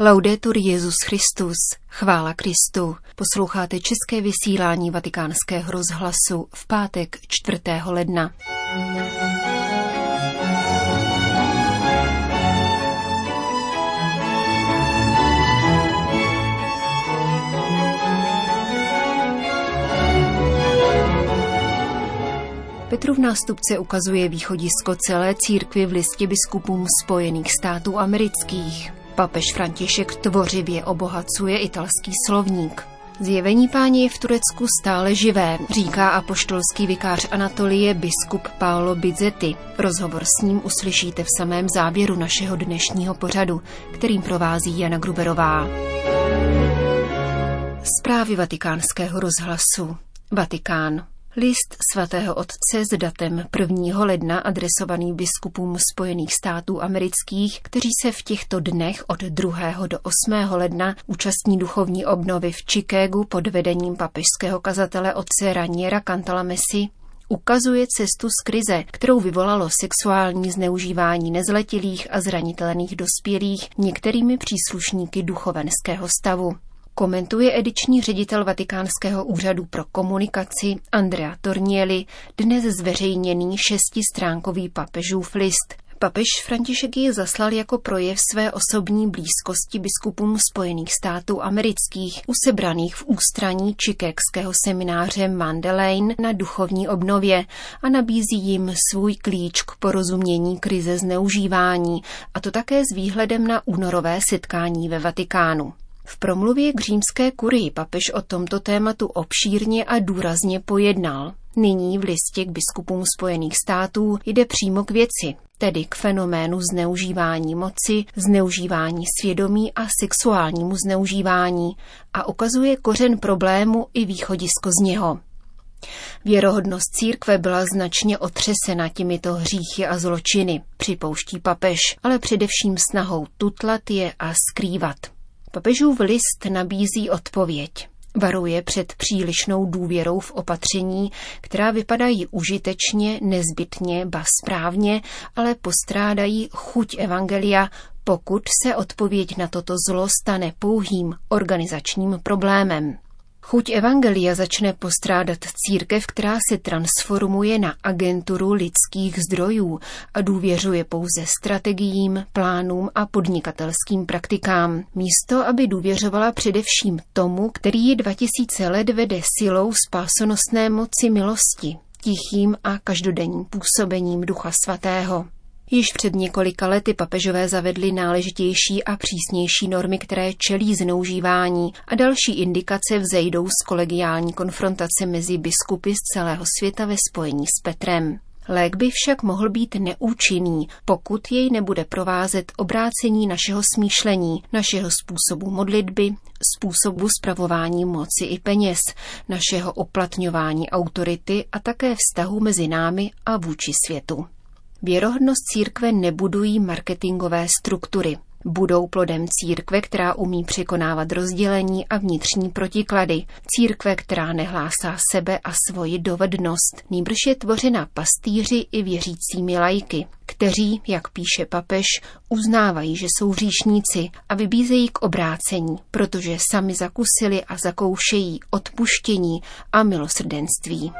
Laudetur Jezus Christus, chvála Kristu. Posloucháte české vysílání Vatikánského rozhlasu v pátek 4. ledna. Petrův nástupce ukazuje východisko celé církvy v listě biskupům Spojených států amerických. Papež František tvořivě obohacuje italský slovník. Zjevení páně je v Turecku stále živé, říká apoštolský vikář Anatolie biskup Paolo Bizzetti. Rozhovor s ním uslyšíte v samém závěru našeho dnešního pořadu, kterým provází Jana Gruberová. Zprávy vatikánského rozhlasu. Vatikán. List svatého otce s datem 1. ledna adresovaný biskupům Spojených států amerických, kteří se v těchto dnech od 2. do 8. ledna účastní duchovní obnovy v Chicagu pod vedením papežského kazatele otce Raniera Cantalamesi, ukazuje cestu z krize, kterou vyvolalo sexuální zneužívání nezletilých a zranitelných dospělých některými příslušníky duchovenského stavu komentuje ediční ředitel Vatikánského úřadu pro komunikaci Andrea Tornieli dnes zveřejněný šestistránkový papežův list. Papež František ji zaslal jako projev své osobní blízkosti biskupům Spojených států amerických, usebraných v ústraní čikekského semináře Mandelain na duchovní obnově a nabízí jim svůj klíč k porozumění krize zneužívání, a to také s výhledem na únorové setkání ve Vatikánu. V promluvě k římské kurii papež o tomto tématu obšírně a důrazně pojednal. Nyní v listě k biskupům Spojených států jde přímo k věci, tedy k fenoménu zneužívání moci, zneužívání svědomí a sexuálnímu zneužívání a ukazuje kořen problému i východisko z něho. Věrohodnost církve byla značně otřesena těmito hříchy a zločiny, připouští papež, ale především snahou tutlat je a skrývat. Papežův list nabízí odpověď. Varuje před přílišnou důvěrou v opatření, která vypadají užitečně, nezbytně, ba správně, ale postrádají chuť evangelia, pokud se odpověď na toto zlo stane pouhým organizačním problémem. Chuť Evangelia začne postrádat církev, která se transformuje na agenturu lidských zdrojů a důvěřuje pouze strategiím, plánům a podnikatelským praktikám, místo aby důvěřovala především tomu, který je 2000 let vede silou spásonosné moci milosti, tichým a každodenním působením Ducha Svatého. Již před několika lety papežové zavedli náležitější a přísnější normy, které čelí zneužívání a další indikace vzejdou z kolegiální konfrontace mezi biskupy z celého světa ve spojení s Petrem. Lék by však mohl být neúčinný, pokud jej nebude provázet obrácení našeho smýšlení, našeho způsobu modlitby, způsobu spravování moci i peněz, našeho uplatňování autority a také vztahu mezi námi a vůči světu. Věrohodnost církve nebudují marketingové struktury. Budou plodem církve, která umí překonávat rozdělení a vnitřní protiklady. Církve, která nehlásá sebe a svoji dovednost. Nýbrž je tvořena pastýři i věřícími lajky, kteří, jak píše papež, uznávají, že jsou říšníci a vybízejí k obrácení, protože sami zakusili a zakoušejí odpuštění a milosrdenství.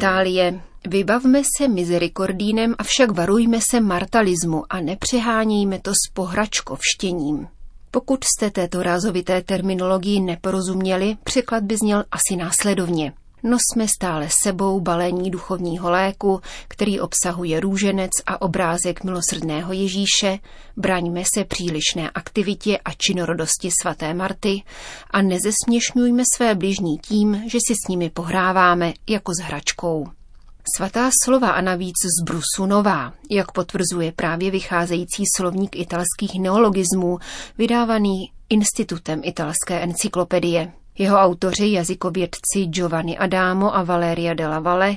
Itálie. Vybavme se mizericordínem, avšak varujme se martalismu a nepřehánějme to s pohračkovštěním. Pokud jste této rázovité terminologii neporozuměli, překlad by zněl asi následovně. Nosme stále sebou balení duchovního léku, který obsahuje růženec a obrázek milosrdného Ježíše, braňme se přílišné aktivitě a činorodosti svaté Marty a nezesměšňujme své bližní tím, že si s nimi pohráváme jako s hračkou. Svatá slova a navíc z brusu nová, jak potvrzuje právě vycházející slovník italských neologismů, vydávaný Institutem italské encyklopedie. Jeho autoři, jazykovědci Giovanni Adamo a Valeria della Valle,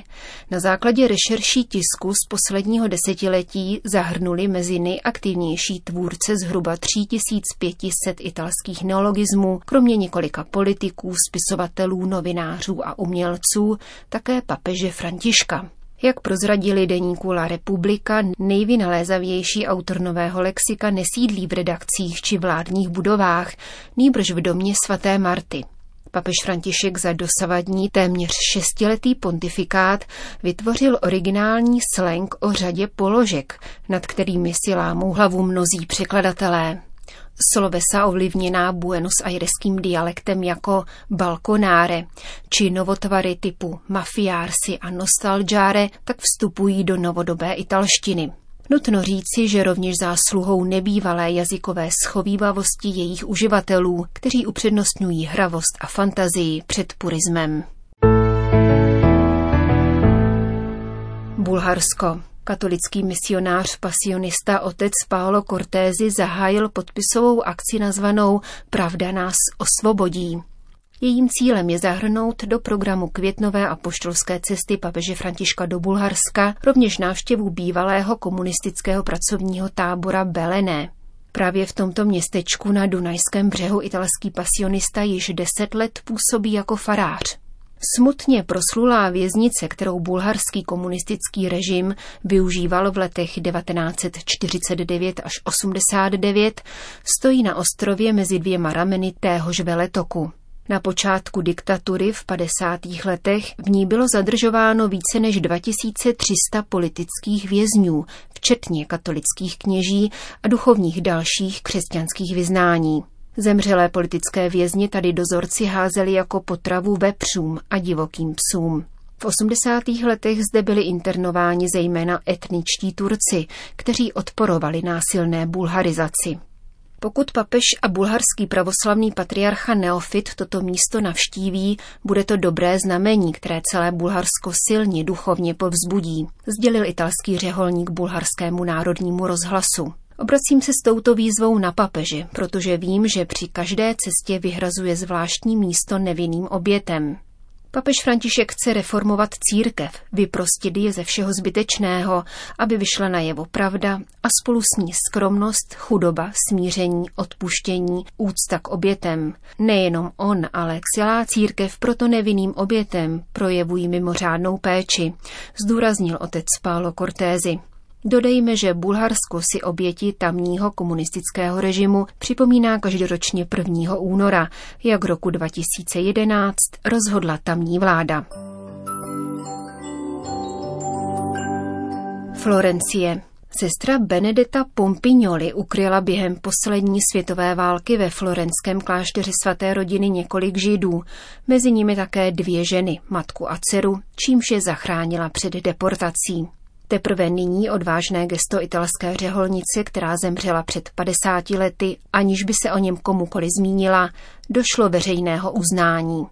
na základě rešerší tisku z posledního desetiletí zahrnuli mezi nejaktivnější tvůrce zhruba 3500 italských neologismů, kromě několika politiků, spisovatelů, novinářů a umělců, také papeže Františka. Jak prozradili deníku La Republika, nejvynalézavější autor nového lexika nesídlí v redakcích či vládních budovách, nýbrž v domě svaté Marty. Papež František za dosavadní téměř šestiletý pontifikát vytvořil originální slang o řadě položek, nad kterými si lámou hlavu mnozí překladatelé. Slovesa ovlivněná Buenos Aireským dialektem jako balkonáre či novotvary typu mafiársi a nostalgiare tak vstupují do novodobé italštiny. Nutno říci, že rovněž zásluhou nebývalé jazykové schovývavosti jejich uživatelů, kteří upřednostňují hravost a fantazii před purismem. Bulharsko. Katolický misionář pasionista otec Paolo Cortézi zahájil podpisovou akci nazvanou Pravda nás osvobodí. Jejím cílem je zahrnout do programu květnové a poštolské cesty papeže Františka do Bulharska rovněž návštěvu bývalého komunistického pracovního tábora Belené. Právě v tomto městečku na Dunajském břehu italský pasionista již deset let působí jako farář. Smutně proslulá věznice, kterou bulharský komunistický režim využíval v letech 1949 až 89, stojí na ostrově mezi dvěma rameny téhož veletoku. Na počátku diktatury v 50. letech v ní bylo zadržováno více než 2300 politických vězňů, včetně katolických kněží a duchovních dalších křesťanských vyznání. Zemřelé politické vězni tady dozorci házeli jako potravu vepřům a divokým psům. V 80. letech zde byli internováni zejména etničtí Turci, kteří odporovali násilné bulharizaci. Pokud papež a bulharský pravoslavný patriarcha Neofit toto místo navštíví, bude to dobré znamení, které celé Bulharsko silně duchovně povzbudí, sdělil italský řeholník bulharskému národnímu rozhlasu. Obracím se s touto výzvou na papeže, protože vím, že při každé cestě vyhrazuje zvláštní místo nevinným obětem. Papež František chce reformovat církev, vyprostit je ze všeho zbytečného, aby vyšla na jevo pravda a spolu s ní skromnost, chudoba, smíření, odpuštění, úcta k obětem. Nejenom on, ale celá církev proto nevinným obětem projevují mimořádnou péči, zdůraznil otec Pálo Cortézy. Dodejme, že Bulharsko si oběti tamního komunistického režimu připomíná každoročně 1. února, jak roku 2011 rozhodla tamní vláda. Florencie. Sestra Benedetta Pompignoli ukryla během poslední světové války ve florenském klášteře svaté rodiny několik židů, mezi nimi také dvě ženy, matku a dceru, čímž je zachránila před deportací. Teprve nyní odvážné gesto italské řeholnice, která zemřela před 50 lety, aniž by se o něm komukoli zmínila, došlo veřejného uznání.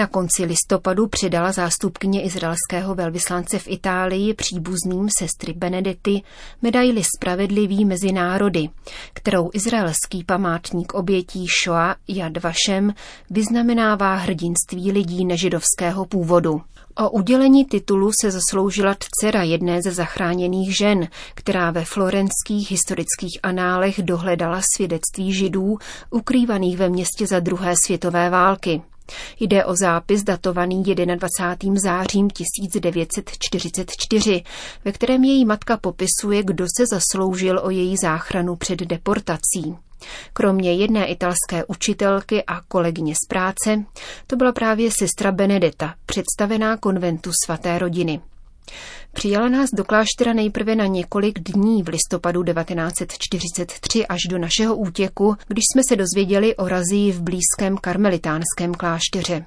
Na konci listopadu předala zástupkyně izraelského velvyslance v Itálii příbuzným sestry Benedety medaili Spravedlivý mezi národy, kterou izraelský památník obětí Shoah Yad Vashem vyznamenává hrdinství lidí nežidovského původu. O udělení titulu se zasloužila dcera jedné ze zachráněných žen, která ve florenských historických análech dohledala svědectví židů ukrývaných ve městě za druhé světové války. Jde o zápis datovaný 21. zářím 1944, ve kterém její matka popisuje, kdo se zasloužil o její záchranu před deportací. Kromě jedné italské učitelky a kolegyně z práce, to byla právě sestra Benedetta, představená konventu svaté rodiny. Přijala nás do kláštera nejprve na několik dní v listopadu 1943 až do našeho útěku, když jsme se dozvěděli o razii v blízkém karmelitánském klášteře.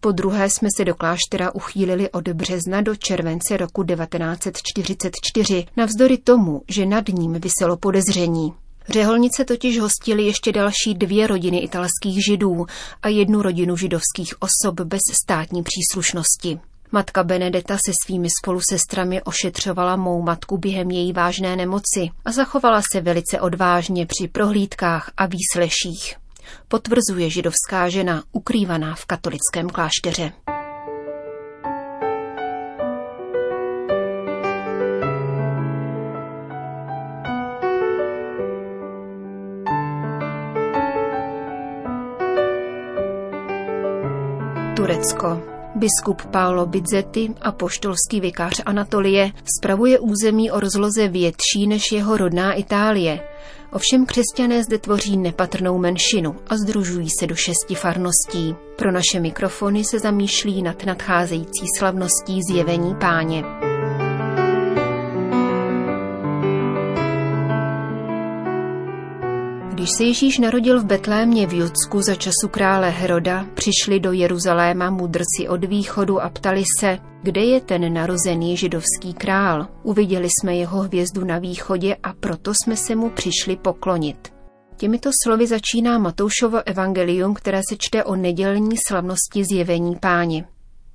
Po druhé jsme se do kláštera uchýlili od března do července roku 1944, navzdory tomu, že nad ním vyselo podezření. Řeholnice totiž hostili ještě další dvě rodiny italských židů a jednu rodinu židovských osob bez státní příslušnosti. Matka Benedeta se svými spolusestrami ošetřovala mou matku během její vážné nemoci a zachovala se velice odvážně při prohlídkách a výsleších. potvrzuje židovská žena ukrývaná v katolickém klášteře. Turecko. Biskup Paolo Bizzetti, poštolský vikář Anatolie, spravuje území o rozloze větší než jeho rodná Itálie. Ovšem křesťané zde tvoří nepatrnou menšinu a združují se do šesti farností. Pro naše mikrofony se zamýšlí nad nadcházející slavností zjevení páně. Když se Ježíš narodil v Betlémě v Judsku za času krále Heroda, přišli do Jeruzaléma mudrci od východu a ptali se, kde je ten narozený židovský král. Uviděli jsme jeho hvězdu na východě a proto jsme se mu přišli poklonit. Těmito slovy začíná Matoušovo evangelium, které se čte o nedělní slavnosti zjevení páně.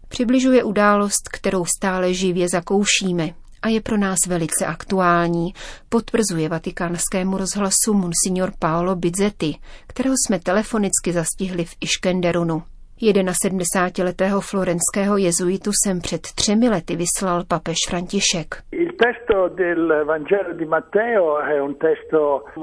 Přibližuje událost, kterou stále živě zakoušíme, a je pro nás velice aktuální, potvrzuje vatikánskému rozhlasu monsignor Paolo Bizzetti, kterého jsme telefonicky zastihli v Iškenderunu. 71-letého florenského jezuitu jsem před třemi lety vyslal papež František.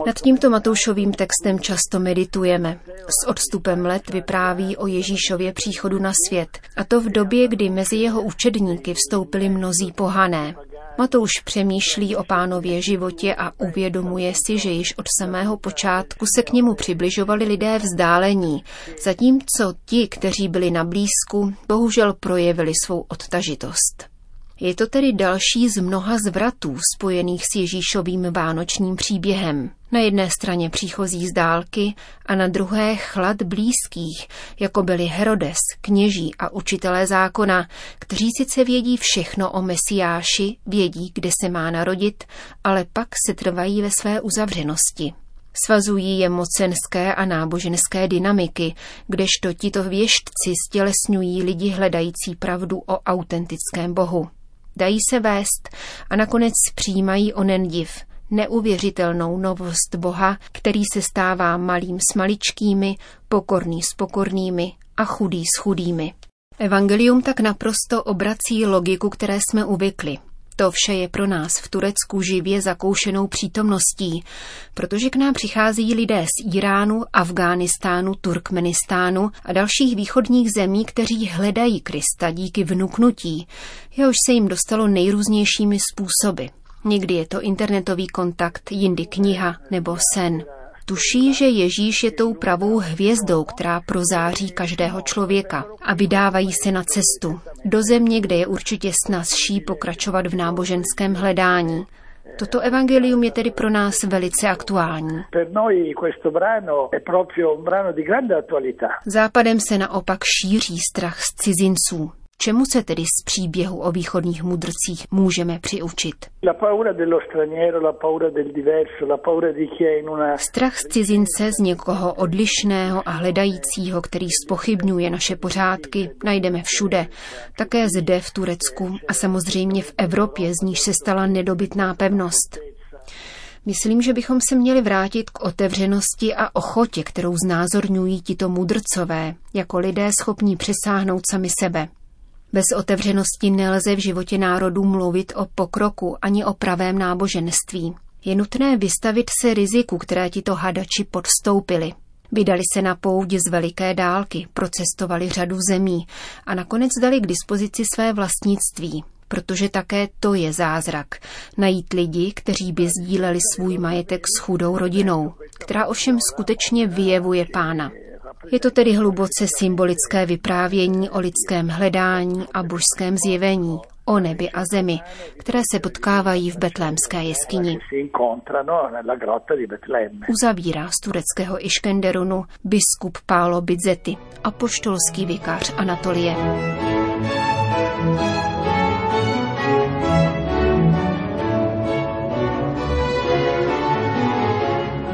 Nad tímto Matoušovým textem často meditujeme. S odstupem let vypráví o Ježíšově příchodu na svět, a to v době, kdy mezi jeho učedníky vstoupili mnozí pohané. Matouš přemýšlí o pánově životě a uvědomuje si, že již od samého počátku se k němu přibližovali lidé vzdálení, zatímco ti, kteří byli na blízku, bohužel projevili svou odtažitost. Je to tedy další z mnoha zvratů spojených s Ježíšovým vánočním příběhem. Na jedné straně příchozí z dálky a na druhé chlad blízkých, jako byli Herodes, kněží a učitelé zákona, kteří sice vědí všechno o Mesiáši, vědí, kde se má narodit, ale pak se trvají ve své uzavřenosti. Svazují je mocenské a náboženské dynamiky, kdežto tito věštci stělesňují lidi hledající pravdu o autentickém Bohu dají se vést a nakonec přijímají onen div, neuvěřitelnou novost Boha, který se stává malým s maličkými, pokorný s pokornými a chudý s chudými. Evangelium tak naprosto obrací logiku, které jsme uvykli. To vše je pro nás v Turecku živě zakoušenou přítomností, protože k nám přichází lidé z Iránu, Afghánistánu, Turkmenistánu a dalších východních zemí, kteří hledají Krista díky vnuknutí, jehož se jim dostalo nejrůznějšími způsoby. Někdy je to internetový kontakt, jindy kniha nebo sen. Tuší, že Ježíš je tou pravou hvězdou, která prozáří každého člověka a vydávají se na cestu do země, kde je určitě snazší pokračovat v náboženském hledání. Toto evangelium je tedy pro nás velice aktuální. Západem se naopak šíří strach z cizinců. Čemu se tedy z příběhu o východních mudrcích můžeme přiučit? Strach z cizince, z někoho odlišného a hledajícího, který spochybňuje naše pořádky, najdeme všude. Také zde v Turecku a samozřejmě v Evropě, z níž se stala nedobytná pevnost. Myslím, že bychom se měli vrátit k otevřenosti a ochotě, kterou znázorňují tito mudrcové, jako lidé schopní přesáhnout sami sebe. Bez otevřenosti nelze v životě národů mluvit o pokroku ani o pravém náboženství. Je nutné vystavit se riziku, které tito hadači podstoupili. Vydali se na pouť z veliké dálky, procestovali řadu zemí a nakonec dali k dispozici své vlastnictví, protože také to je zázrak. Najít lidi, kteří by sdíleli svůj majetek s chudou rodinou, která ovšem skutečně vyjevuje pána. Je to tedy hluboce symbolické vyprávění o lidském hledání a božském zjevení, o nebi a zemi, které se potkávají v betlémské jeskyni. Uzavírá z tureckého Iškenderunu biskup Pálo Bizzetti, apoštolský vikář Anatolie.